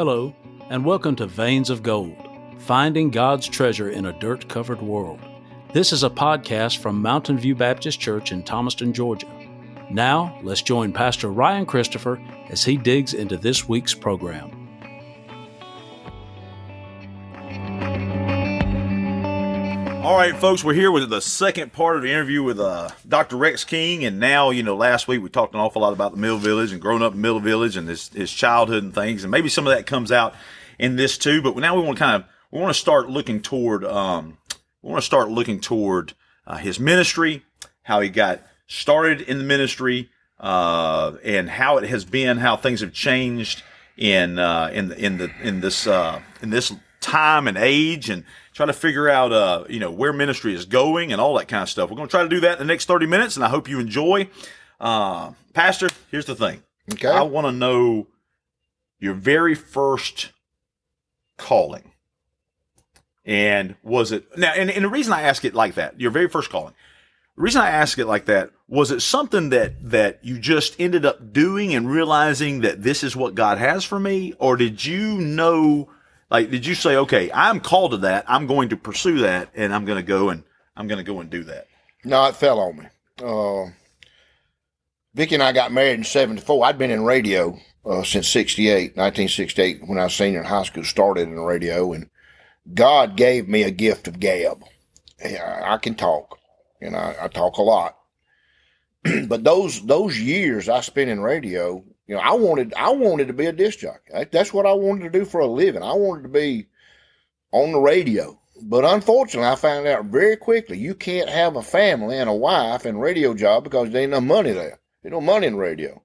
Hello, and welcome to Veins of Gold Finding God's Treasure in a Dirt Covered World. This is a podcast from Mountain View Baptist Church in Thomaston, Georgia. Now, let's join Pastor Ryan Christopher as he digs into this week's program. All right, folks, we're here with the second part of the interview with uh, Dr. Rex King. And now, you know, last week we talked an awful lot about the Mill Village and growing up in Mill Village and his, his childhood and things. And maybe some of that comes out in this too. But now we want to kind of, we want to start looking toward, um, we want to start looking toward uh, his ministry, how he got started in the ministry, uh, and how it has been, how things have changed in, uh, in, in the, in this, uh, in this time and age and try to figure out, uh, you know, where ministry is going and all that kind of stuff. We're going to try to do that in the next 30 minutes, and I hope you enjoy. Uh, Pastor, here's the thing. Okay. I want to know your very first calling. And was it now? And, and the reason I ask it like that, your very first calling, the reason I ask it like that was it something that that you just ended up doing and realizing that this is what God has for me, or did you know? Like, did you say, okay, I'm called to that. I'm going to pursue that, and I'm going to go and I'm going to go and do that. No, it fell on me. Uh, Vicki and I got married in 74. I'd been in radio uh, since 68, 1968, when I was senior in high school, started in radio, and God gave me a gift of gab. I can talk, and I, I talk a lot. but those those years I spent in radio, you know, I wanted I wanted to be a disc jockey. That's what I wanted to do for a living. I wanted to be on the radio. But unfortunately, I found out very quickly you can't have a family and a wife and radio job because there ain't no money there. There's no money in radio.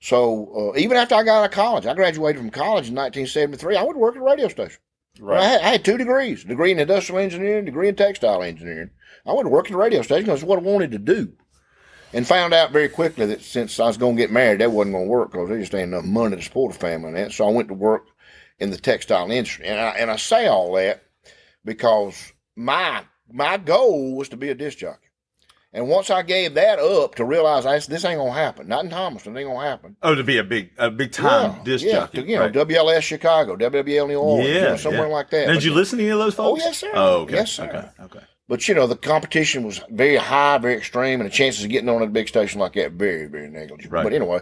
So uh, even after I got out of college, I graduated from college in 1973. I went to work at a radio station. I, had, I had two degrees: degree in industrial engineering, degree in textile engineering. I went to work at a radio station because it's what I wanted to do, and found out very quickly that since I was going to get married, that wasn't going to work because there just ain't enough money to support a family and that. So I went to work in the textile industry, and I, and I say all that because my my goal was to be a disc jockey. And once I gave that up to realize I, this ain't gonna happen, not in Thomaston, it ain't gonna happen. Oh, to be a big a big time yeah, disc yeah, jockey. to, you know. WLS Chicago, WWL New Orleans, you Yeah, know, somewhere yeah. like that. Now, But- did you listen to any of those oh, folks? Oh, yes, sir. Oh, okay. Yes, sir. Okay. Okay. But you know, the competition was very high, very extreme, and the chances of getting on a big station like that very, very negligible. Right. But anyway,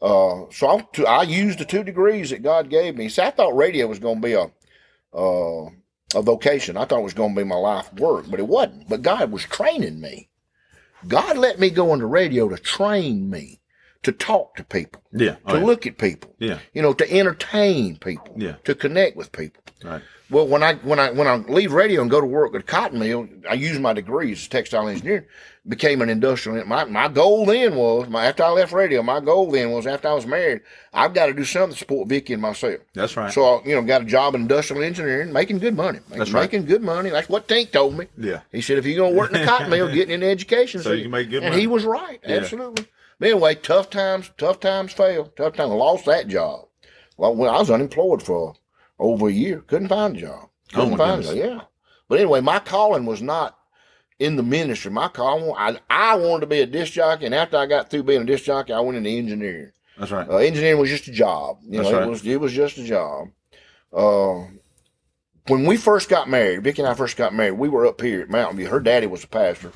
uh, so I used the two degrees that God gave me. See, I thought radio was going to be a uh, a vocation. I thought it was going to be my life work, but it wasn't. But God was training me. God let me go into radio to train me to talk to people, Yeah. to Oh, yeah. look at people, Yeah. you know, to entertain people, Yeah. to connect with people. Right. Well, when I when I when I leave radio and go to work at cotton mill, I use my degrees, textile engineer, became an industrial. My my goal then was my after I left radio, my goal then was after I was married, I've got to do something to support Vicky and myself. That's right. So I, you know, got a job in industrial engineering, making good money. Making, That's right. Making good money. That's what Tink told me. yeah. He said, if you're gonna work in the cotton mill, getting an education, So you can make good And money. he was right, Yeah. absolutely. But anyway, tough times, tough times fail. Tough times. I lost that job. Well, when I was unemployed for over a year, couldn't find a job. Oh, Couldn't my find a job. Yeah. But anyway, my calling was not in the ministry. My call, I, I wanted to be a disc jockey, and after I got through being a disc jockey, I went into engineering. That's right. Uh, engineering was just a job. You That's know, right. it was it was just a job. Uh, when we first got married, Vicky and I first got married, we were up here at Mountain View. Her daddy was a pastor,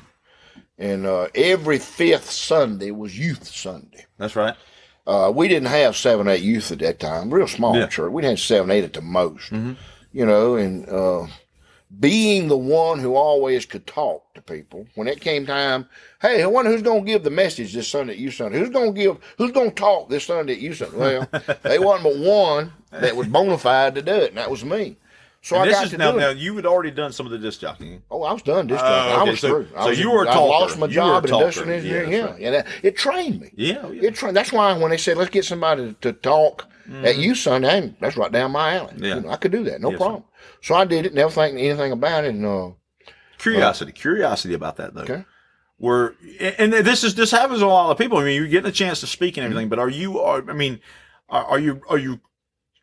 and uh, every fifth Sunday was Youth Sunday. That's right. Uh, we didn't have seven, eight youth at that time. Real small Yeah. church. We had seven, eight at the most. Mhm. You know, and uh, being the one who always could talk to people when it came time. Hey, I wonder who's going to give the message this Sunday at you Sunday. Who's going to give? Who's going to talk this Sunday at you Sunday? Well, they wasn't but one that was bona fide to do it, and that was me. So And I this got is to now, do now you had already done some of the disc jockeying. Oh, I was done this Oh, time. I was So- through. I so was, you were a I lost talker. my You were a job in industrial engineering. Yeah, right. yeah. that- it trained me. Yeah. oh, yeah. It tra- that's why when they said let's get somebody to, talk at you Sunday, that's right down my alley. Mm-hmm. Yeah. You know, I could do that, no Yes, sir. problem. So I did it, never thinking anything about it. And uh, Curiosity. Curiosity about that though. Okay. Where and this is this happens to a lot of people. I mean, you're getting a chance to speak and everything, but are you? Are, I mean, are, are you? Are you?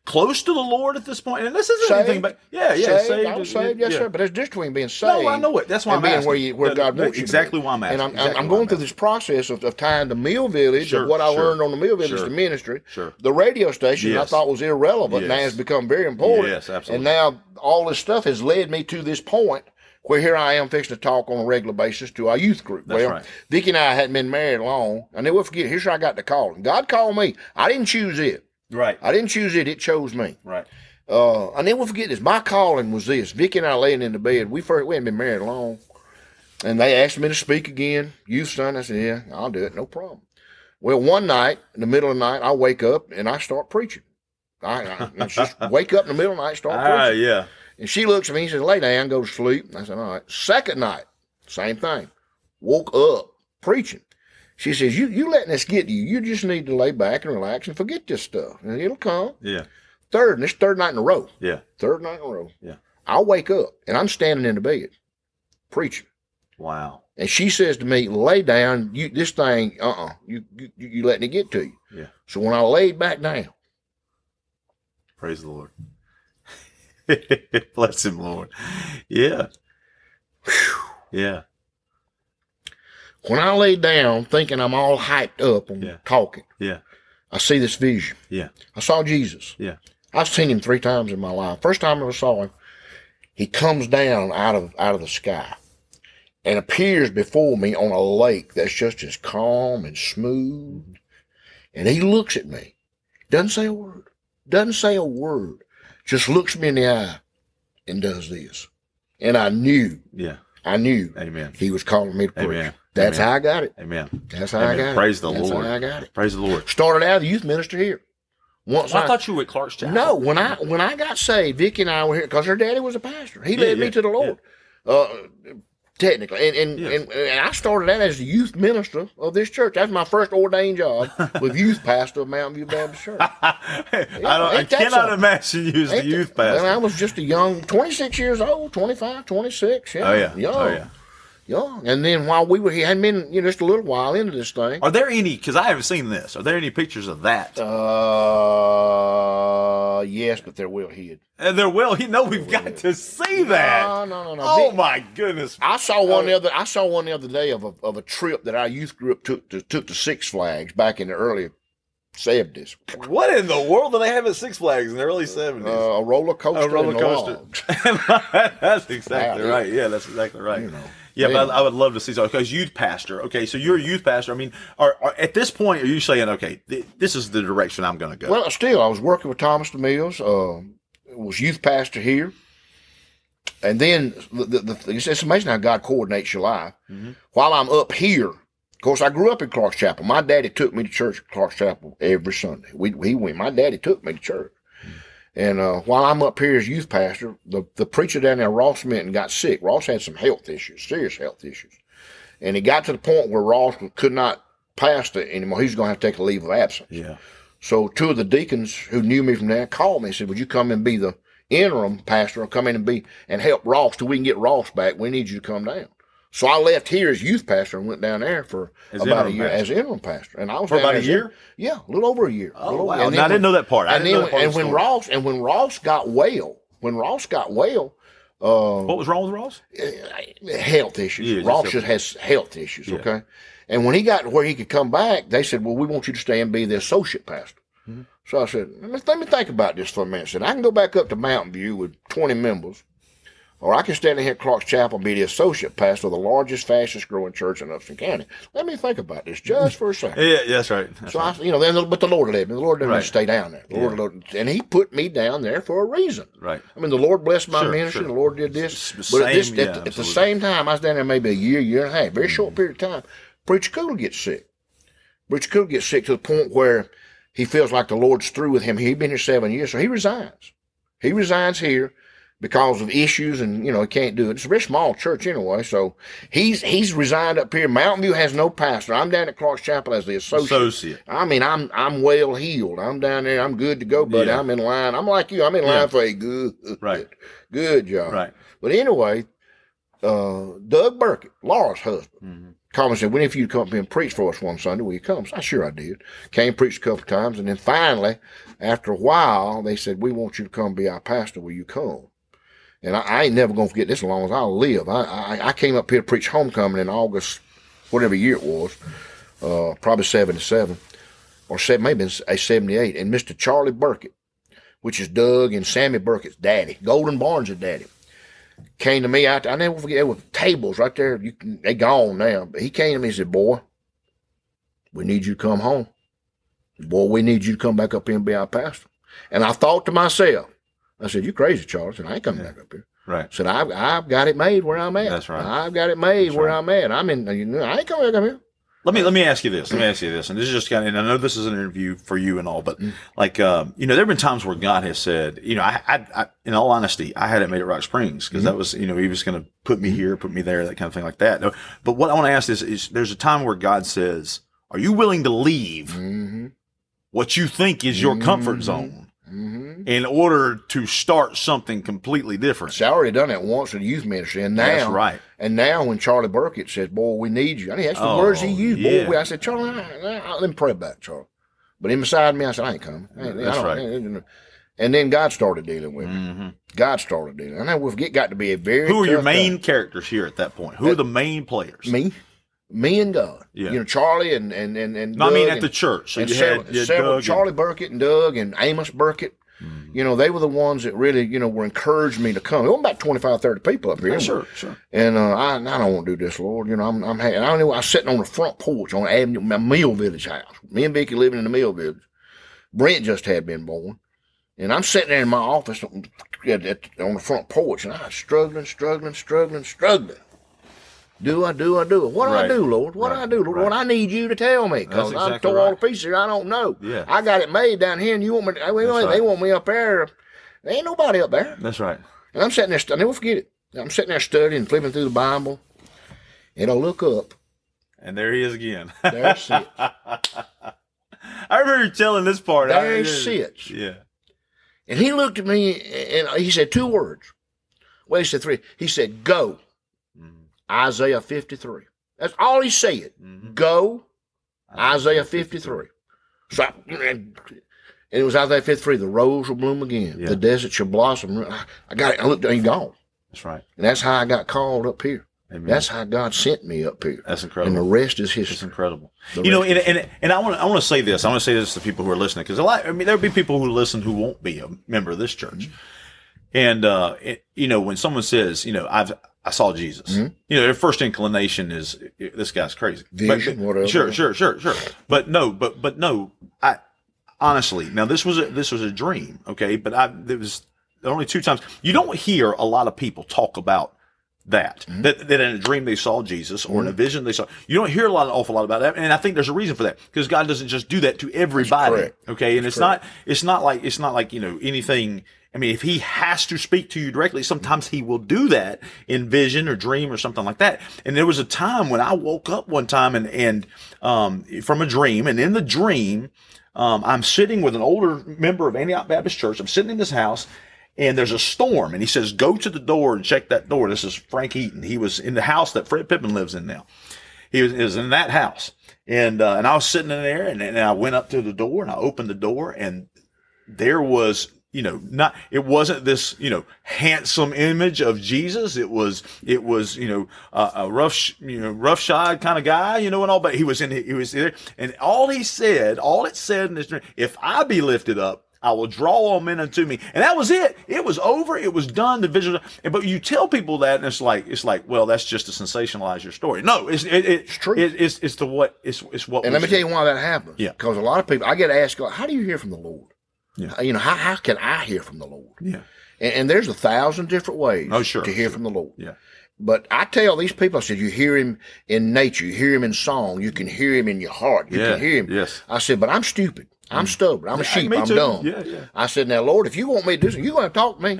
Close to the Lord at this point? And this isn't Saved. anything but yeah, yeah, saved, saved, I'm saved, yes, yeah. sir. But there's a difference between being saved. No, I know it. That's why I'm being asking. where you where God wants you. exactly why I'm asking. And I'm, Exactly I'm going I'm through this process of, of tying the Mill Village Sure, of what I sure. learned on the Mill Village Sure. to ministry. Sure. The radio station I thought was irrelevant now Yes. has become very important. Yes, absolutely. And now all this stuff has led me to this point where here I am fixing to talk on a regular basis to our youth group. That's well, right. Vicki and I hadn't been married long. I never forget. Here's how I got the call. God called me. I didn't choose it. Right, I didn't choose it. It chose me. right. Uh, I never forget this. My calling was this. Vicky and I laying in the bed. We first we hadn't been married long, and they asked me to speak again. Youth son. I said, yeah, I'll do it. No problem. Well, one night in the middle of the night, I wake up and I start preaching. I, I just wake up in the middle of the night, start Ah, preaching. yeah. And she looks at me and says, lay down, go to sleep. I said, all right. Second night, same thing. Woke up preaching. She says, you you letting this get to you. You just need to lay back and relax and forget this stuff, and it'll come. Yeah, Third, and this third night in a row yeah. third night in a row. Yeah. I wake up and I'm standing in the bed preaching. Wow. And she says to me, lay down, you this thing, uh uh you, you you letting it get to you. Yeah. So when I laid back down, Praise the Lord. Bless him, Lord. Yeah. Yeah. When I lay down thinking I'm all hyped up and Yeah. talking, Yeah. I see this vision. Yeah. I saw Jesus. Yeah. I've seen him three times in my life. First time I ever saw him, he comes down out of out of the sky and appears before me on a lake that's just as calm and smooth. And he looks at me. Doesn't say a word. Doesn't say a word. Just looks me in the eye and does this. And I knew, Yeah. I knew Amen. he was calling me to preach. Amen. That's Amen. how I got it. Amen. That's how I Amen. got it. Praise the That's Lord. how I got it. Praise the Lord. Started out as a youth minister here. Once Well, I thought you were at Clark's Chapel. no, when I when I got saved, Vicky and I were here because her daddy was a pastor. He Yeah, led yeah, me to the Lord, uh, technically, and and, Yeah. and and I started out as the youth minister of this church. That's my first ordained job with youth pastor of Mountain View Baptist Church. I, don't, I cannot something? imagine you as the youth pastor. When I was just a young, 26 years old, 25, 26. Yeah, oh yeah. young, Oh yeah. young. And then while we were, he hadn't been, you know, just a little while into this thing. Are there any? Because I haven't seen this. Are there any pictures of that? Uh, yes, but they're well hid. and there will. You know, we've got to see that. No, no, no, no. Oh my goodness. I saw one the other. I saw one the other day of a of a trip that our youth group took to took to Six Flags back in the early seventies. What in the world do they have at Six Flags in the early Uh, seventies? a roller coaster. a roller coaster. that's exactly Yeah. right. Yeah, that's exactly right. You know. Yeah, but I, I would love to see so because youth pastor. Okay, so you're a youth pastor. I mean, are, are at this point are you saying okay, th- this is the direction I'm going to go? Well, still, I was working with Thomaston Mills. Uh, was youth pastor here, and then the, the, the, it's, it's amazing how God coordinates your life. Mhm. While I'm up here, of course, I grew up in Clark's Chapel. My daddy took me to church at Clark's Chapel every Sunday. We he went. My daddy took me to church. And uh, while I'm up here as youth pastor, the, the preacher down there, Ross Minton, got sick. Ross had some health issues, serious health issues. And it got to the point where Ross could not pastor anymore. He was going to have to take a leave of absence. yeah, So two of the deacons who knew me from there called me and said, "Would you come and be the interim pastor, or come in and be and help Ross till we can get Ross back? We need you to come down." So I left here as youth pastor and went down there for As about a year pastor. as interim pastor, and I was for down about a there as- year. Yeah, a little over a year. Oh little wow! over- and Now, I then didn't know that part. I and didn't know then that part and the when story. Ross and when Ross got well, when Ross got well, uh, what was wrong with Ross? health issues. Yeah, Ross just has health issues. Yeah. Okay, and when he got to where he could come back, they said, "Well, we want you to stay and be the associate pastor." Mhm. So I said, let me, "Let me think about this for a minute." I said, "I can go back up to Mountain View with twenty members, or I can stand in here at Clark's Chapel and be the associate pastor of the largest, fastest growing church in Upson County." Let me think about this just for a second. Yeah, yeah, that's right. That's So right. I, you know, then but the Lord led me. The Lord didn't Right. stay down there. The Lord, Lord- and He put me down there for a reason. right. I mean, the Lord blessed my Sure, ministry. sure. The Lord did this. S- But at, this, same, at, the- at the same time, I was down there maybe a year, year and a half, very short mm-hmm. period of time. Preacher Cool gets sick. Preacher Cool gets sick to the point where he feels like the Lord's through with him. He'd been here seven years, so he resigns. He resigns here because of issues, and you know he can't do it. It's a very small church anyway, so he's he's resigned up here. Mountain View has no pastor. I'm down at Clark's Chapel as the associate. Associate. I mean, I'm I'm well heeled. I'm down there. I'm good to go, buddy. Yeah. I'm in line. I'm like you. I'm in line Yeah. for a good, Right. good job. Right. But anyway, uh, Doug Burkett, Laura's husband, Mhm. called me and said, "We need for you to come up here and preach for us one Sunday. Will you come?" So I sure I did. Came preached a couple times, and then finally, after a while, they said, "We want you to come be our pastor. Will you come?" And I, I ain't never gonna forget this as long as I live. I, I I came up here to preach homecoming in August, whatever year it was, uh, probably seventy seven, or seven, maybe a seventy eight. And Mister Charlie Burkett, which is Doug and Sammy Burkett's daddy, Golden Barnes' daddy came to me I, I never forget there were tables right there. You they gone now. But he came to me and said, "Boy, we need you to come home. Boy, we need you to come back up here and be our pastor." And I thought to myself, I said, "You crazy, Charles?" And "I ain't coming Yeah. back up here." Right. I said, "I've I've got it made where I'm at. That's right. I've got it made That's where right. I'm at. I'm in. You know, I ain't coming back up here." Let me let me ask you this. Let me ask you this, and this is just kind of. And I know this is an interview for you and all, but Mm. like um, you know, there have been times where God has said, you know, I, I, I in all honesty, I hadn't made it Rock Springs because Mm-hmm. that was, you know, He was going to put me here, put me there, that kind of thing like that. But what I want to ask is, is there's a time where God says, "Are you willing to leave Mm-hmm. what you think is your comfort Mhm. zone Mm-hmm. In order to start something completely different?" See, I already done that once in youth ministry, and now That's right. And now when Charlie Burkett says, "Boy, we need you," I mean, that's the Oh, words he used. yeah. Boy, I said, "Charlie, I, I, let me pray about it, Charlie." But in beside me, I said, "I ain't coming." I That's right. I And then God started dealing with me. hmm God started dealing. And I we forget got to be a very Who are your main guy. characters here at that point? Who are the main players? me, me and God. Yeah. You know, Charlie and and and and No, I mean at and- the church. So and you several, had, you had several Doug and- Charlie Burkett and Doug and Amos Burkett. You know, they were the ones that really, you know, were encouraged me to come. It was about 25, 30 people up here. Yeah, sure, sure. And uh, I, I don't want to do this, Lord. You know, I'm, I'm, ha- I don't know. I was sitting on the front porch on Avenue, my Mill Village house. Me and Vicky living in the Mill Village. Brent just had been born, and I'm sitting there in my office on, at, at, on the front porch, and I was struggling, struggling, struggling, struggling. Do I do I do it? What do Right. I do, Lord? What do I do, Lord? Right. What I need you to tell me, because exactly tore all right. the pieces here. I don't know. Yeah. I got it made down here, and you want me? To, right. They want me up there. There ain't nobody up there. That's right. And I'm sitting there, I never forget it. I'm sitting there studying, flipping through the Bible, and I look up. And there he is again. There sits. I remember you telling this part. I- There he sits. Yeah. And he looked at me and he said two words. Well, he said three. He said, Go. Isaiah 53. That's all he said. Mhm. Go. Isaiah 53. So I, and it was Isaiah 53. The rose will bloom again. Yeah. The desert shall blossom. I, got it. I looked and gone. That's right. And that's how I got called up here. Amen. That's how God sent me up here. That's incredible. And the rest is It's history. incredible. The You know, and, and and I want to I want to say this. I want to say this to people who are listening because a lot. I mean, there'll be people who listen who won't be a member of this church. Mm-hmm. And uh, it, you know, when someone says, you know, I've I saw Jesus, Mhm. you know, their first inclination is this guy's crazy. But- Vision, whatever. Sure, sure, sure, sure. But no, but but no. I honestly now this was a this was a dream. Okay, but I there was only two times. You don't hear a lot of people talk about that Mm-hmm. that that in a dream they saw Jesus or in a vision they saw. You don't hear a lot, an awful lot about that, and I think there's a reason for that because God doesn't just do that to everybody. Okay, and it's not it's not like it's not like you know anything. I mean, if He has to speak to you directly, sometimes He will do that in vision or dream or something like that. And there was a time when I woke up one time and and um, from a dream, and in the dream. Um, I'm sitting with an older member of Antioch Baptist Church. I'm sitting in this house, and there's a storm. And he says, "Go to the door and check that door." This is Frank Eaton. He was in the house that Fred Pippin lives in now. He was, he was in that house, and uh, and I was sitting in there, and, and I went up to the door and I opened the door, and there was you know not it wasn't this you know handsome image of jesus it was it was you know uh, a rough you know roughshod kind of guy you know and all but he was in he was there and all he said all it said in this dream if i be lifted up I will draw all men unto me, and that was it. It was over. It was done. The vision. But you tell people that, and it's like it's like, well, that's just to sensationalize your story. No, it's it, it, it's true. It, it's it's the what it's it's what. And let me tell you why that happens. Yeah. Because a lot of people, I get asked, how do you hear from the Lord? Yeah. Uh, you know, how, how can I hear from the Lord? Yeah. And, and there's a thousand different ways Oh, sure, to hear sure. from the Lord. Yeah. But I tell these people, I said, you hear him in nature, you hear him in song, you can hear him in your heart, you Yeah, can hear him. yes. I said, but I'm stupid. I'm mm. stubborn. I'm a sheep. I'm dumb. Yeah, yeah. I said, now, Lord, if you want me to do something, you're going to talk to me.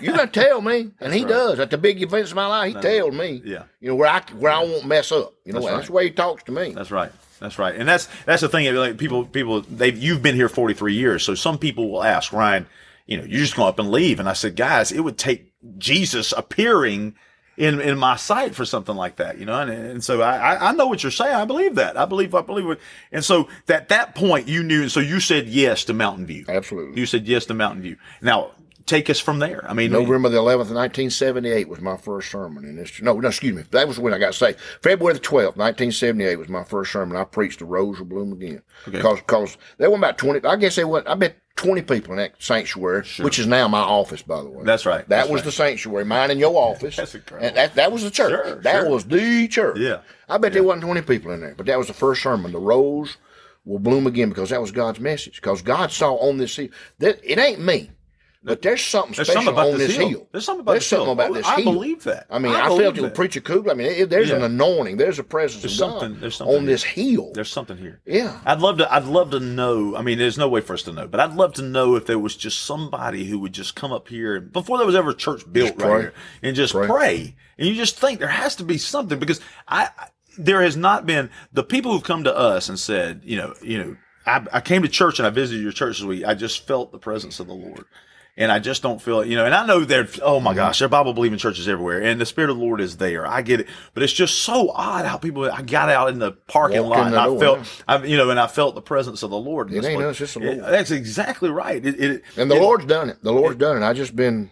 you're going to tell me. And he right. does. At the big events of my life, he tells me. Yeah. You know, where I, where I won't mess up. You know, That's that's, right. the way he talks to me. That's right. That's right. And that's that's the thing. Like people, people, they've you've been here forty three years, so some people will ask Ryan, you know, you're just going up and leave. And I said, guys, it would take Jesus appearing in in my sight for something like that, you know. And, and so I, I I know what you're saying. I believe that. I believe I believe it. And so at that point, you knew. And so you said yes to Mountain View. Absolutely. You said yes to Mountain View. Now take us from there. I mean, November the 11th, 1978 was my first sermon in this. No, no, excuse me. That was when I got saved. February the 12th, 1978 was my first sermon. I preached the Rose will Bloom again. Okay. Because cause there were about 20, I guess they went, I bet 20 people in that sanctuary, which is now my office, by the way. That's right. That That's was right. the sanctuary, mine and your office. That's incredible. And that, that was the church. Sure, that sure. was the church. Yeah. I bet there wasn't 20 people in there, but that was the first sermon. The Rose will bloom again because that was God's message. Because God saw on this that it ain't me, but there's something There's special something about on this hill. hill. There's something about There's this something hill. about Oh, this I hill. believe that. I mean, I I, felt it with. Preacher Kugler. I mean, it, there's an anointing. There's a presence There's of something- God there's something on this hill. There's something here. Yeah. I'd love to. I'd love to know. I mean, there's no way for us to know, but I'd love to know if there was just somebody who would just come up here and- before there was ever a church built right here and just Pray. pray. And you just think there has to be something because I, I- there has not been the people who've come to us and said, you know, you know, I, I came to church and I visited your church this week. I just felt the presence of the Lord. And I just don't feel it, you know, and I know there, oh my gosh, there are Bible believing churches everywhere and the Spirit of the Lord is there. I get it. But it's just so odd how people, I got out in the parking Walk lot and I door, felt, yeah. I, you know, and I felt the presence of the Lord. It ain't us, it's the It- Lord. that's exactly right. It, it, And the it- Lord's done it. The Lord's done it. I just been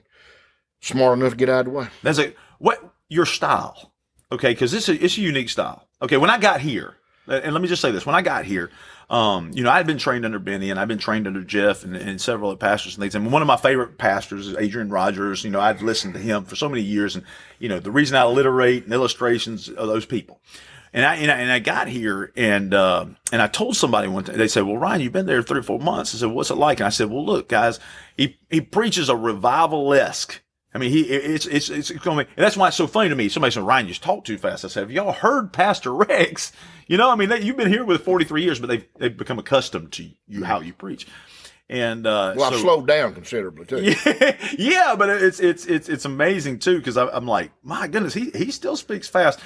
smart enough to get out of the way. That's a what your style, okay? Because it's a it's a unique style. Okay, when I got here, and let me just say this: when I got here, um, you know, I had been trained under Benny, and I've been trained under Jeff and, and several other pastors and things. And one of my favorite pastors is Adrian Rogers. You know, I'd listened to him for so many years, and you know, the reason I alliterate and illustrations of those people. And I, and I and I got here and uh, and I told somebody one time they said, "Well, Ryan, you've been there three or four months." I said, "What's it like?" And I said, "Well, look, guys, he he preaches a revival esque. I mean, he it's it's it's going to be, and that's why it's so funny to me. Somebody said, "Ryan, just talked too fast." I said, "Have y'all heard Pastor Rex? You know, I mean, they, you've been here with forty three years, but they've they've become accustomed to you how you preach." And uh, Well, so- I've slowed down considerably too. yeah, yeah, but it's it's it's it's amazing too because I'm like, my goodness, he he still speaks fast.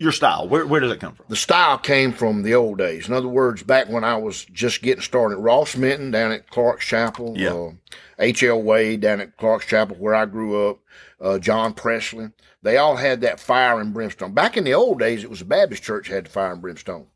Your style, where where does it come from? The style came from the old days. In other words, back when I was just getting started, Ross Minton down at Clark's Chapel, Yeah. uh, H.L. Wade down at Clark's Chapel, where I grew up, uh, John Presley, they all had that fire and brimstone. Back in the old days, it was the Baptist church that had the fire and brimstone.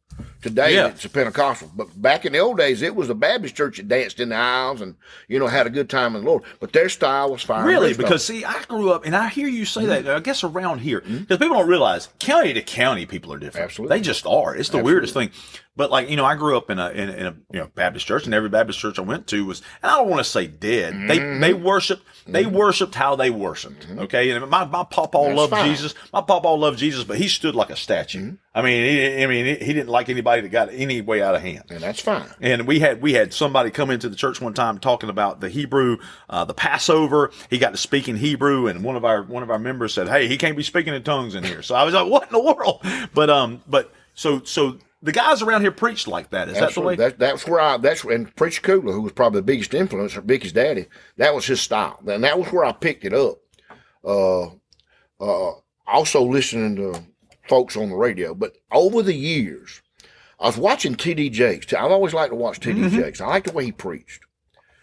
Today, Yeah. it's a Pentecostal. But back in the old days, it was the Baptist church that danced in the aisles and, you know, had a good time in the Lord. But their style was fire Really? Because see, I grew up, and I hear you say that. I guess around here, mm-hmm. because people don't realize county to county, people are different. Absolutely. they just are. It's the weirdest thing. But like you know, I grew up in a in, a- in a you know Baptist church, and every Baptist church I went to was, and I don't want to say dead. They they worshiped they worshipped how they worshiped. Okay, and my my papa That's loved fine. Jesus. My papa loved Jesus, but he stood like a statue. I mean, he, I mean, he didn't like anybody that got any way out of hand. and that's fine. And we had we had somebody come into the church one time talking about the Hebrew, uh, the Passover. He got to speak in Hebrew, and one of our one of our members said, "Hey, he can't be speaking in tongues in here." So I was like, "What in the world?" But um, but so so the guys around here preached like that. Is that the way? That, that's where I, that's, and Preacher Kugler, who was probably the biggest influence, Vicky's daddy, that was his style. And that was where I picked it up. Uh, uh, also listening to folks on the radio. But over the years, I was watching T.D. Jakes. I've always liked to watch T.D. Jakes. I like the way he preached.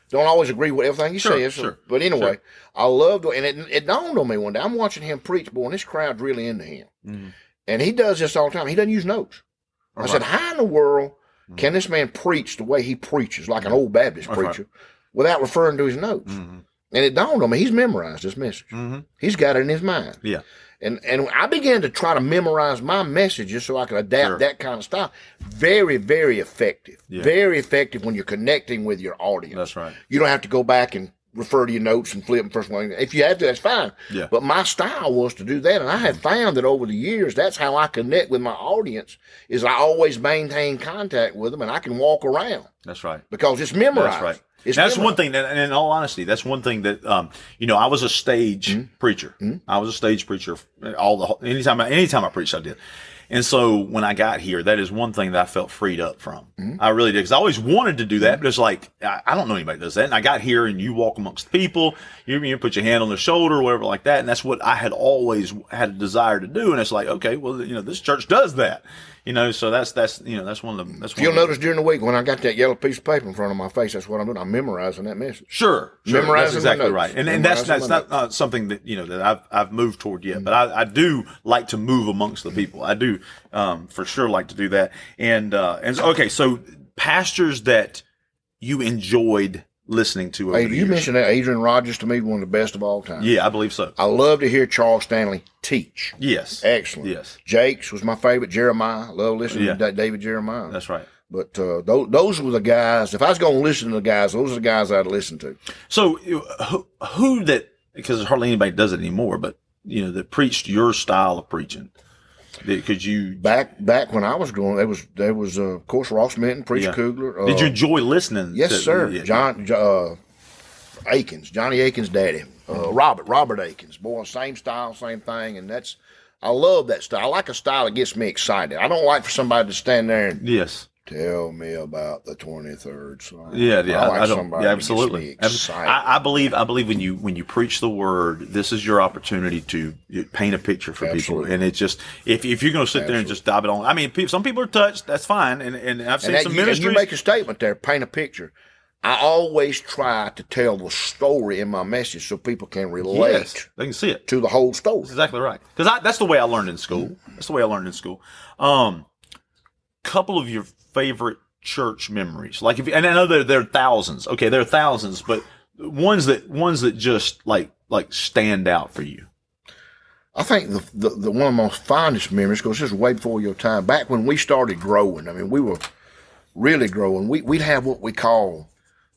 Don't always agree with everything he Sure, says. sure, but anyway, sure. I loved and it, it dawned on me one day. I'm watching him preach, boy, and this crowd's really into him. Mhm. And he does this all the time. He doesn't use notes. I said, how in the world can this man preach the way he preaches, like an old Baptist right. preacher, without referring to his notes? Mhm. And it dawned on me, he's memorized this message. Mhm. He's got it in his mind. Yeah. And and I began to try to memorize my messages so I could adapt Sure. that kind of style. Very, very effective. Yeah. Very effective when you're connecting with your audience. That's right. You don't have to go back and refer to your notes and flip them first one. If you have to, that's fine. Yeah. But my style was to do that, and I have found that over the years, that's how I connect with my audience. Is I always maintain contact with them, and I can walk around That's right. because it's memorized. That's right. It's that's one thing that, and in all honesty, that's one thing that, um, you know, I was a stage Mm-hmm. preacher. I was a stage preacher all the, anytime, I, anytime I preached, I did. And so when I got here, that is one thing that I felt freed up from. Mm-hmm. I really did. Cause I always wanted to do that, but it's like, I, I don't know anybody that does that. And I got here and you walk amongst people, you, you put your hand on their shoulder or whatever like that. And that's what I had always had a desire to do. And it's like, okay, well, you know, this church does that. You know, so that's that's you know that's one of the that's one You'll notice during the week when I got that yellow piece of paper in front of my face, that's what I'm doing. I'm memorizing that message. Sure, sure. Memorizing that's exactly right, and, and that's that's not uh, something that you know that I've I've moved toward yet, but I, I do like to move amongst the people. I do um, for sure like to do that, and uh, and so, okay, so pastures that you enjoyed listening to Hey, you mentioned that Adrian Rogers to me one of the best of all time. yeah, I believe so. I love to hear Charles Stanley teach. Yes, Excellent. yes, Jakes was my favorite. Jeremiah, I love listening Yeah. to Da- David Jeremiah. that's right. But uh, those, those were the guys. If I was going to listen to the guys, those are the guys I'd listen to. So who, who that because hardly anybody does it anymore, but you know that preached your style of preaching. Could you Back back when I was growing, there was there was uh, of course Ross Minton, Preacher Yeah. Kugler. Uh, did you enjoy listening? Yes, to- sir. yeah. John uh, Akins, Johnny Akins' daddy, uh, Robert Robert Akins. Boy, same style, same thing, and that's I love that style. I like a style that gets me excited. I don't like for somebody to stand there and Yes. Tell me about the twenty third Psalm. Yeah, yeah, I like I don't, yeah, absolutely. I, I believe, I believe when you when you preach the word, this is your opportunity to paint a picture for Absolutely. people, and it's just if, if you're going to sit there and just dive it on. I mean, people, some people are touched. That's fine, and and I've seen and some you, ministries. you make a statement there, paint a picture. I always try to tell the story in my message so people can relate yes, they can see it. to the whole story. That's exactly right. Because that's the way I learned in school. That's the way I learned in school. Um, couple of your favorite church memories, like if and I know that there are thousands. Okay, there are thousands, but ones that ones that just like like stand out for you. I think the, the, the one of my fondest memories, this is way before your time, back when we started growing. I mean, we were really growing. We, we'd have what we call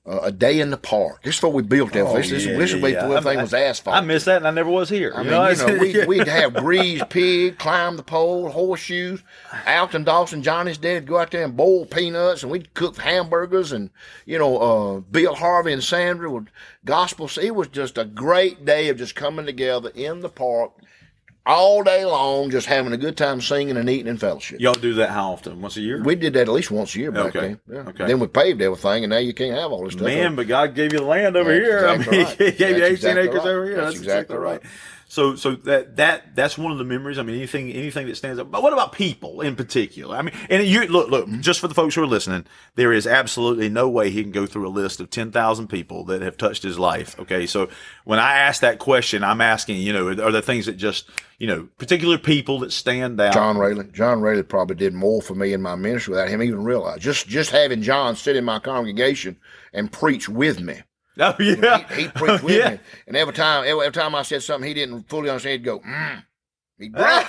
uh, a day in the park. This is what we built that. this this, yeah, this would be yeah, yeah. everything was asphalt. I miss that, and I never was here. I you mean, know, you know, we, Yeah. we'd have greased pig, climb the pole, horseshoes. Alton Dawson, Johnny's dad, go out there and boil peanuts, and we'd cook hamburgers, and you know, uh, Bill Harvey and Sandra would gospel. It was just a great day of just coming together in the park all day long, just having a good time singing and eating and fellowship. Y'all do that how often? Once a year? We did that at least once a year back Okay. then. Yeah. Okay. Then we paved everything, and now you can't have all this stuff. Man, but God gave you the land over That's here. exactly I mean, right. He gave you 18 exactly acres right. over here. That's That's, exactly, exactly right. right. So, so that that that's one of the memories. I mean, anything anything that stands up. But what about people in particular? I mean, and you look look just for the folks who are listening, there is absolutely no way he can go through a list of 10,000 people that have touched his life. Okay, so when I ask that question, I'm asking, you know, are there things that just you know particular people that stand out? John Rayleigh. John Rayleigh probably did more for me in my ministry without him even realizing. Just just having John sit in my congregation and preach with me. Oh yeah, He, he preached with yeah. me, and every time every, every time I said something he didn't fully understand, he'd go, mm. He'd grunt.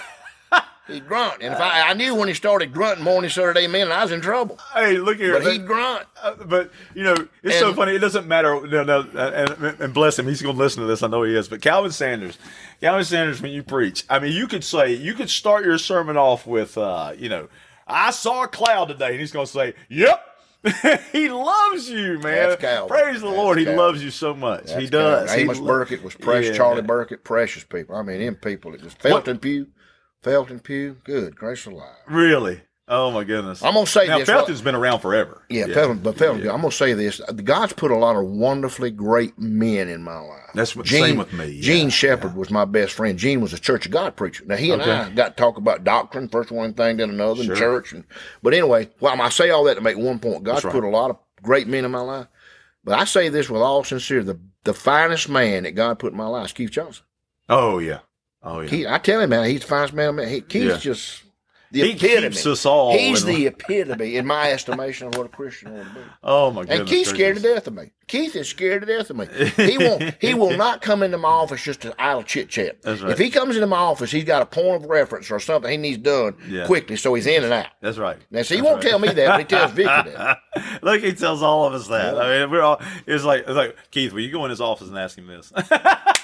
he'd grunt, and if I, I knew when he started grunting morning Saturday amen, I was in trouble. Hey, look here. But he'd grunt. Uh, but you know, it's so funny. It doesn't matter. No, no, uh, and, and bless him. He's going to listen to this. I know he is. But Calvin Sanders, Calvin Sanders, when you preach, I mean, you could say you could start your sermon off with, uh, you know, I saw a cloud today, and he's going to say, "Yep." he loves you, man. That's. Praise the That's Lord. He Calvin. loves you so much. he does. Calvin. He Amos lo- Burkett was precious. Yeah. Charlie Burkett, precious people. I mean, them people that just Felton Pugh, Felton Pugh. Good grace alive. Really? Oh my goodness. I'm gonna say now this. Felton's uh, been around forever. Yeah, Felton, but Felton, I'm gonna say this: God's put a lot of wonderfully great men in my life. That's what- same with me, yeah, Gene Shepard was my best friend. Gene was a Church of God preacher. Now he and I got to talk about doctrine, first one thing, then another, and church. And, but anyway, well, I say all that to make one point. God's right. put a lot of great men in my life. But I say this with all sincerity: the the finest man that God put in my life is Keith Johnson. Oh yeah. Oh yeah. Keith, I tell him, man, he's the finest man. I met. He, Keith's Yeah. just the He epitome. keeps us all He's in- the epitome, in my estimation, of what a Christian ought to be. oh my goodness. And Keith's scared to death of me. Keith is scared to death of me. He won't. he will not come into my office just to idle chit chat. Right. If he comes into my office, he's got a point of reference or something he needs done Yeah. quickly, so he's in and out. That's right. Now, see, he won't tell me that, but he tells Vicky that. Look, he tells all of us that. I mean, we're all. It's like, it's like Keith. Will you go in his office and ask him this?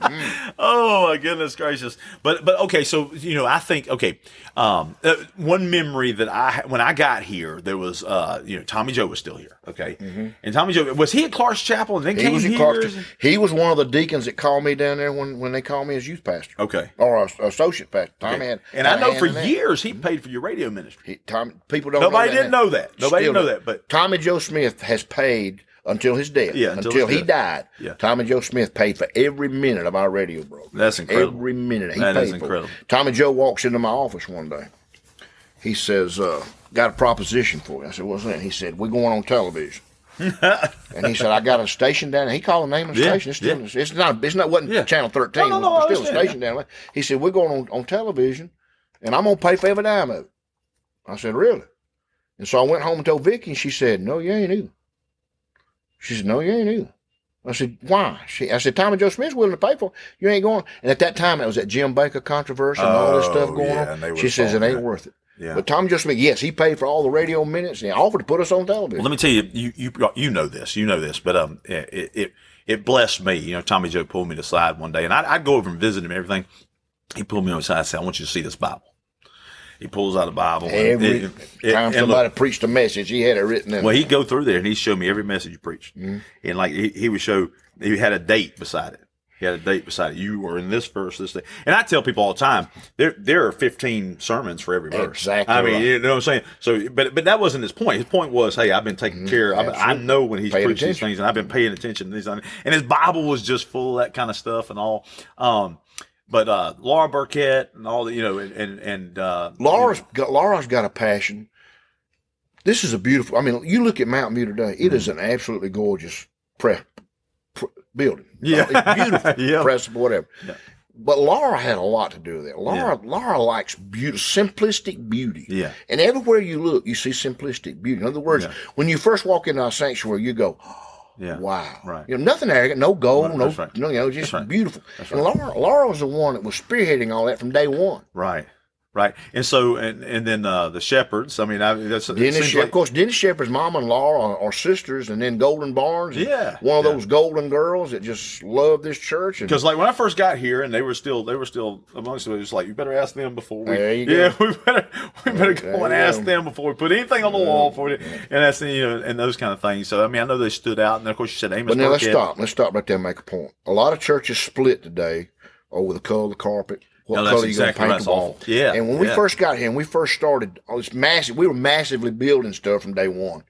Oh my goodness gracious! But but okay, so you know, I think okay, um, uh, one memory that I when I got here, there was uh, you know, Tommy Joe was still here, okay, and Tommy Joe was he at Clark's Chapel and then He came was here? Clarkston. He was one of the deacons that called me down there when, when they called me as youth pastor Okay, or a, associate pastor. Tommy had, and I know for years he paid for your radio ministry. He, Tom, people don't. Nobody know didn't now. know that. Nobody Still didn't know that, but- Tommy Joe Smith has paid until his death. Yeah, until until, he death. died. Yeah. and Joe Smith paid for every minute of our radio program. That's incredible. Every minute he That paid is for. Tom and Joe walks into my office one day, he says, uh, "Got a proposition for you." I said, "What's that?" He said, "We're going on television." and he said, "I got a station down." there. He called the name of the Yeah, station. It's, still, yeah. it's not. It's not. wasn't Yeah. Channel Thirteen. No, no, no, still a station down there. He said, "We're going on, on television, and I'm gonna pay for every dime of it." I said, "Really?" And so I went home and told Vicky, and she said, "No, you ain't either." She said, "No, you ain't either." I said, "Why?" She, I said, "Tommy Joe Smith's willing to pay for it. You ain't going." And at that time, it was that Jim Bakker controversy and all this Oh, stuff going yeah, on. She says it ain't that. worth it. Yeah. But Tommy Joe Smith, yes, he paid for all the radio minutes and he offered to put us on television. Well, let me tell you, you you you know this, you know this, but um, it it, it blessed me. You know, Tommy Joe pulled me to the side one day, and I'd, I'd go over and visit him. and Everything. He pulled me on the side and said, "I want you to see this Bible." He pulls out a Bible. Every it- it- time and somebody look, preached a message, he had it written in. well, he'd go through there and he'd show me every message he preached, and like he, he would show, he had a date beside it. He had a date beside it. You were in this verse, this day. And I tell people all the time, there there are 15 sermons for every verse. Exactly I mean, right. you know what I'm saying? So, but but that wasn't his point. His point was, hey, I've been taking care. I, I know when he's Paying preaching these things, and I've been paying attention to these. things. And his Bible was just full of that kind of stuff and all. Um, but uh, Laura Burkett and all the, you know, and and, and uh, Laura's got Laura's got a passion. This is a beautiful. I mean, you look at Mountain View today; it is an absolutely gorgeous pre, pre- building. Yeah. it's beautiful, Yeah. principal, whatever. Yeah. But Laura had a lot to do with it. Laura, Laura likes beauty, simplistic beauty. Yeah. And everywhere you look, you see simplistic beauty. In other words, Yeah. when you first walk into our sanctuary, you go, yeah, Wow. Right. You know, nothing arrogant, no gold, Right, no, right. no, you know, just right. beautiful. That's and Laura, Laura was the one that was spearheading all that from day one. right, right. And so, and and then uh, the Shepards. I mean, I, that's Dennis, like- of course, Dennis Shepard's mom and law are, are sisters, and then Golden Barnes. Yeah, One of yeah. those golden girls that just love this church. Because like when I first got here, and they were still they were still amongst us. It was like you better ask them before we. There you go. yeah, we better we better There go and ask go. them before we put anything on the wall for it. And that's you know and those kind of things. So I mean I know they stood out, and of course you said Amos. but now let's stop. Let's stop right there and make a point. A lot of churches split today over the color of the carpet. What No, color exactly you gonna paint the wall? awful. Yeah, And when we yeah. first got here and we first started, oh, it's massive. We were massively building stuff from day one.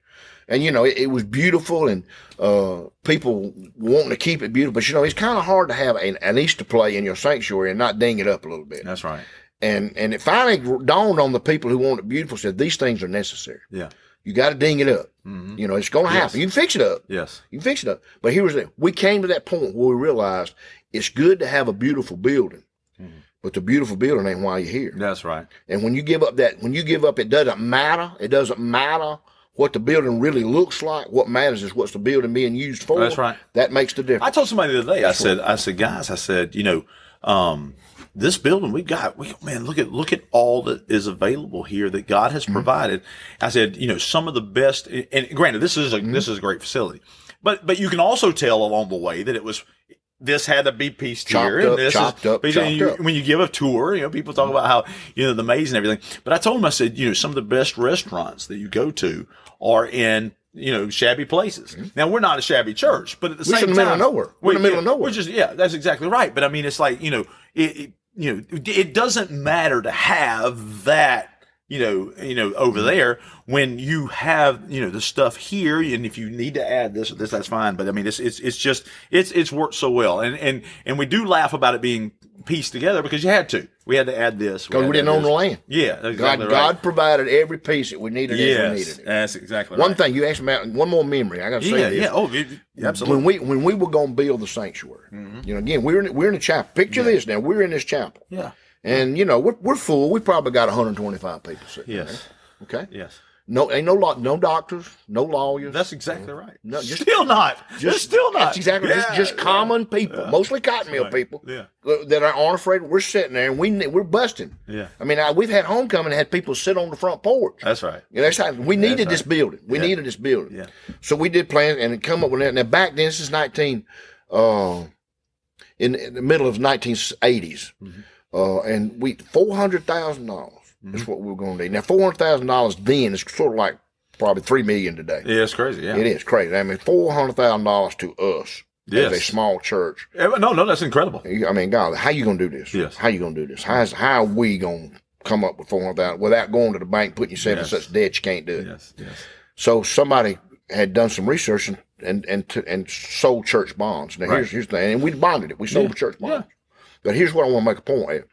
And you know, it, it was beautiful, and uh, people wanting to keep it beautiful. But you know, it's kind of hard to have an, an Easter play in your sanctuary and not ding it up a little bit. That's right. And and it finally dawned on the people who want it beautiful. Said these things are necessary. Yeah. You got to ding it up. Mhm. You know, it's going to Yes. happen. You can fix it up. Yes. You can fix it up. But here was the we came to that point where we realized it's good to have a beautiful building, Mhm. But the beautiful building ain't why you're here. That's right. And when you give up that, when you give up, it doesn't matter. It doesn't matter what the building really looks like. What matters is what's the building being used for. That's right. That makes the difference. I told somebody the other day. I said, I said, guys, I said, you know, um, this building we got, we man, look at look at all that is available here that God has provided. I said, you know, some of the best. And granted, this is a this is a great facility, but but you can also tell along the way that it was. This had to be pieced Chopped here, up, and this chopped is, up, chopped you- up. When you give a tour, you know, people talk about how you know the maze and everything. But I told them, I said, you know, some of the best restaurants that you go to are in you know shabby places. Mm-hmm. Now we're not a shabby church, but at the We're same in the middle time, of nowhere. We're in the middle of nowhere. Which is yeah, that's exactly right. But I mean, it's like you know, it, it you know, it doesn't matter to have that. You know, you know, over there when you have you know the stuff here, and if you need to add this or this, that's fine. But I mean, it's it's it's just it's it's worked so well, and and and we do laugh about it being pieced together because you had to. We had to add this Because we to didn't own the land. Yeah, that's God, exactly right. God provided every piece that we needed as we yes, needed it. that's exactly One right. thing you asked me about, one more memory. I got to say yeah, this. yeah. Oh, it, absolutely. When we when we were going to build the sanctuary, Mm-hmm. you know, again we're in, we're in the chapel. Picture this now. We're in this chapel, yeah. And you know we're we're full. We probably got 125 people sitting Yes. there. Okay. Yes. No, ain't no law, no doctors, no lawyers. That's exactly right. No, just- still not. Just still not. That's exactly just, Yeah, just yeah. common people, mostly cotton mill right. people Yeah. uh, that are- aren't afraid. We're sitting there and we we're busting. Yeah. I mean, I, we've had homecoming, and had people sit on the front porch. That's right. You know, that's how, we needed this building. We Yeah. needed this building. Yeah. So we did plan and come up with that. Now back then, this is nineteen, uh, in, in the middle of nineteen eighties, Mm-hmm. Uh, and we four hundred thousand dollars is what we are going to need. Now four hundred thousand dollars then is sort of like probably three million today. Yeah, it's crazy. Yeah. It is crazy. I mean, four hundred thousand dollars to us as a small church. No, no, that's incredible. I mean, God, how you gonna do this? Yes. How you gonna do this? How's how are we gonna come up with four hundred thousand without going to the bank, putting yourself Yes. in such debt you can't do it? Yes. Yes. So somebody had done some research and and and, t- and sold church bonds. Now Right. here's here's the thing, and we bonded it. We sold Yeah. church bonds. Yeah. But here's what I want to make a point. At.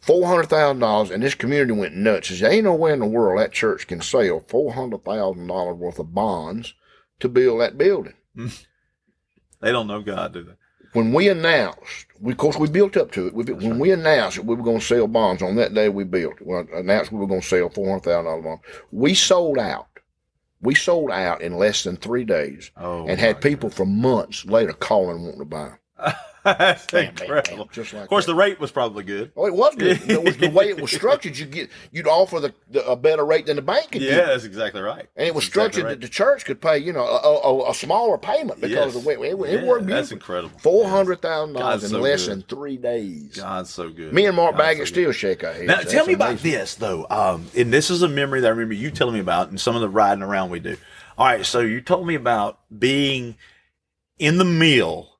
four hundred thousand dollars, and this community went nuts. Says, ain't no way in the world that church can sell four hundred thousand dollars worth of bonds to build that building. They don't know God, do they? When we announced, we, of course, we built up to it. We, when we announced that we were going to sell bonds on that day, we built. Well, announced we were going to sell four hundred thousand dollars bonds. We sold out. We sold out in less than three days, Oh, and had people for months later calling wanting to buy. That's Bam, bam, bam, incredible. just like Of course, that. the rate was probably good. Oh, it was good. it was the way it was structured. You get you'd offer the, the a better rate than the bank could Yeah, that's exactly right. And it was exactly structured right. that the church could pay, you know, a, a, a smaller payment because Yes. of the way it, it Yeah, worked That's incredible. Four hundred thousand dollars in so less good. than three days. God's so good. Me and Mark God's Baggett so still shake our heads. Now, That's tell me about this though. Um, and this is a memory that I remember you telling me about, and some of the riding around we do. All right, so you told me about being in the mill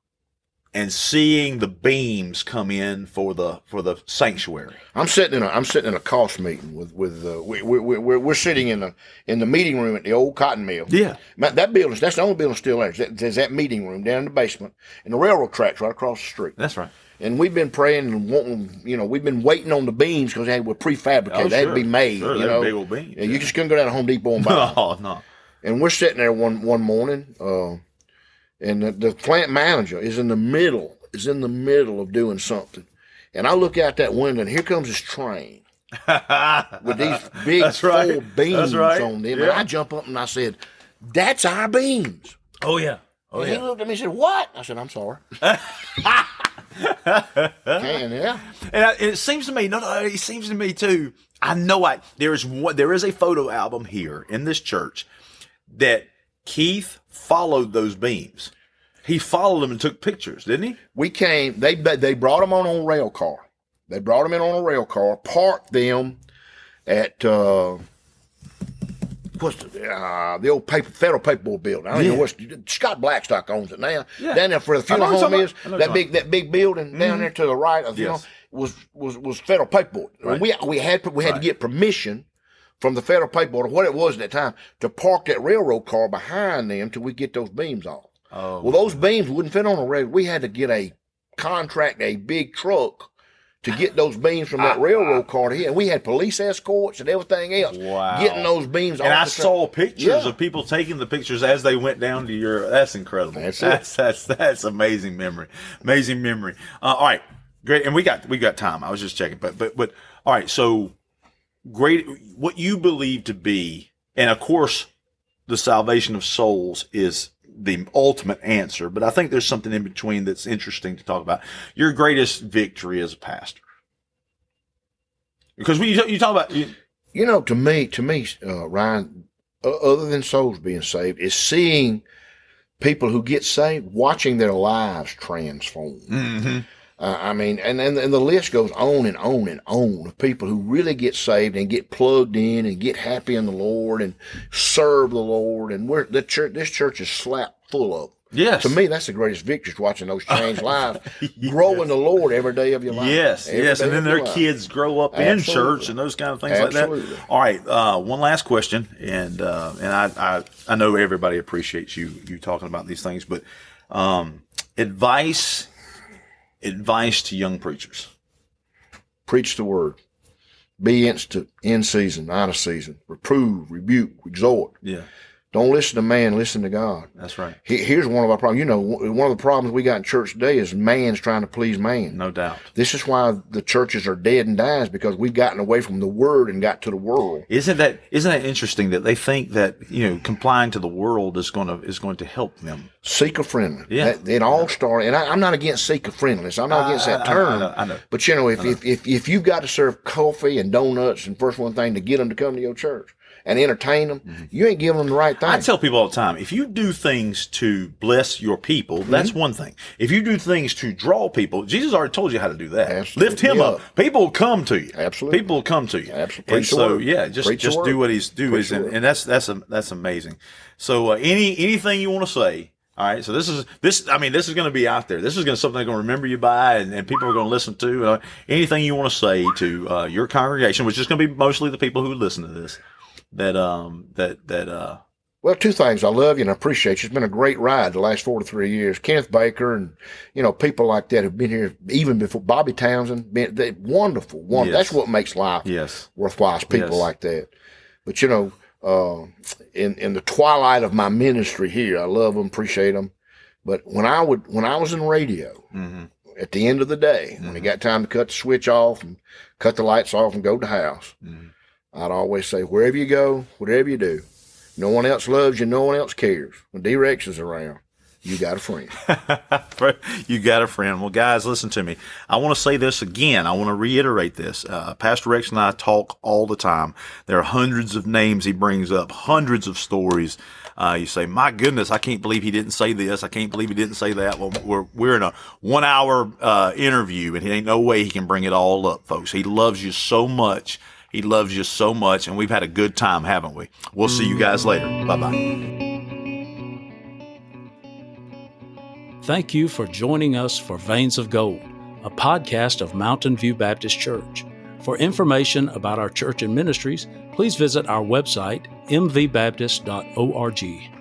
and seeing the beams come in for the for the sanctuary. I'm sitting in a I'm sitting in a cost meeting with with uh, we, we, we, we're we're sitting in the in the meeting room at the old cotton mill. Yeah, That building, that's the only building still there. There's that, there's that meeting room down in the basement, and the railroad tracks right across the street. that's right. And we've been praying and wanting, you know, we've been waiting on the beams because they were prefabricated. Oh, they had to be made. Sure, you know, big old beams, Yeah, you yeah. just couldn't go down to Home Depot and buy. them. Oh no, And we're sitting there one one morning, uh, and the, the plant manager is in the middle, is in the middle of doing something. And I look out that window, and here comes this train with these big That's right. full beams That's right. on them. And I jump up and I said, "That's our beams." oh yeah, oh and he looked at me and said, "What?" I said, "I'm sorry." and yeah, And, and it seems to me, no, no, uh, it seems to me too. I know I there is one there is a photo album here in this church that Keith followed those beams. He followed them and took pictures, didn't he? we came. They they brought them on a rail car. They brought them in on a rail car, parked them at uh, what's the, uh, the old paper federal paperboard building. I don't Yeah. know what's Scott Blackstock owns it now. Yeah. Down there for the funeral home is talking about. I know that big that big building down there to the right of you was was was federal paperboard. Right. We we had we had Right. to get permission. From the federal paperboard, or what it was at that time, to park that railroad car behind them till we get those beams off. Oh, Well, those beams wouldn't fit on a rail. We had to get a contract, a big truck, to get those beams from that railroad car to here. And we had police escorts and everything else Wow. getting those beams and off. I saw pictures Yeah. of people taking the pictures as they went down to your. That's incredible. That's that's that's that's amazing memory. Amazing memory. Uh, all right, great. And we got we got time. I was just checking, but but but all right. So great. What you believe to be, and of course, the salvation of souls is the ultimate answer. But I think there's something in between that's interesting to talk about. Your greatest victory as a pastor. Because when you, you talk about you, You know, to me, to me, uh, Ryan, other than souls being saved, is seeing people who get saved, watching their lives transform. Mhm. Uh, I mean, and, and and the list goes on and on and on of people who really get saved and get plugged in and get happy in the Lord and serve the Lord. And we're the church. This church is slap full of. yes, To me, that's the greatest victory is watching those change lives, grow in the Lord every day of your life. Yes, Every yes, and then their life. kids grow up in church and those kind of things Absolutely. like that. All right, uh, one last question, and uh, and I, I I know everybody appreciates you you talking about these things, but um, advice advice to young preachers. preach the word, be instant, in season, out of season, reprove, rebuke, exhort. Yeah, Don't listen to man, listen to God. that's right, He- Here's one of our problems. You know, one of the problems we got in church today is man's trying to please man. no doubt. This is why the churches are dead and dying because we've gotten away from the word and got to the world. Isn't that isn't that interesting that they think that you know complying to the world is going to is going to help them? Seeker friendly. Yeah. That, it all started, and I, I'm not against seeker friendliness. I'm not against that I- I- I term. know, I know. But you know, if, if, if, if you've got to serve coffee and donuts and first one thing to get them to come to your church and entertain them, you ain't giving them the right thing. Mm-hmm. I tell people all the time, if you do things to bless your people, that's Mm-hmm. one thing. If you do things to draw people, Jesus already told you how to do that. Absolutely. Lift him Yeah. up. People will come to you. Absolutely. People will come to you. Absolutely. And so, yeah, just Preach just do what he's do Preach is, the and, and that's that's a, that's amazing. So, uh, any anything you want to say? All right. So this is this. I mean, this is going to be out there. This is going to something they're going to remember you by, and, and people are going to listen to. Uh, anything you want to say to uh, your congregation, which is going to be mostly the people who listen to this, that um that that uh Well, two things. I love you and I appreciate you. It's been a great ride the last four to three years. Kenneth Baker and, you know, people like that have been here even before Bobby Townsend. Been, they, wonderful. wonderful. Yes. That's what makes life Yes. worthwhile. is People Yes. like that. But, you know, uh, in, in the twilight of my ministry here, I love them, appreciate them. But when I would, when I was in radio, hmm at the end of the day, when it got time to cut the switch off and cut the lights off and go to the house, Mhm. I'd always say, wherever you go, whatever you do, no one else loves you, no one else cares. When D-Rex is around, you got a friend. you got a friend. Well, guys, listen to me. I want to say this again. I want to reiterate this. Uh, Pastor Rex and I talk all the time. There are hundreds of names he brings up, hundreds of stories. Uh, you say, "My goodness, I can't believe he didn't say this. I can't believe he didn't say that." Well, we're we're in a one hour uh, interview, and he ain't no way he can bring it all up, folks. He loves you so much. He loves you so much, and we've had a good time, haven't we? We'll see you guys later. Bye bye. Thank you for joining us for Veins of Gold, a podcast of Mountain View Baptist Church. For information about our church and ministries, please visit our website, mvbaptist.org.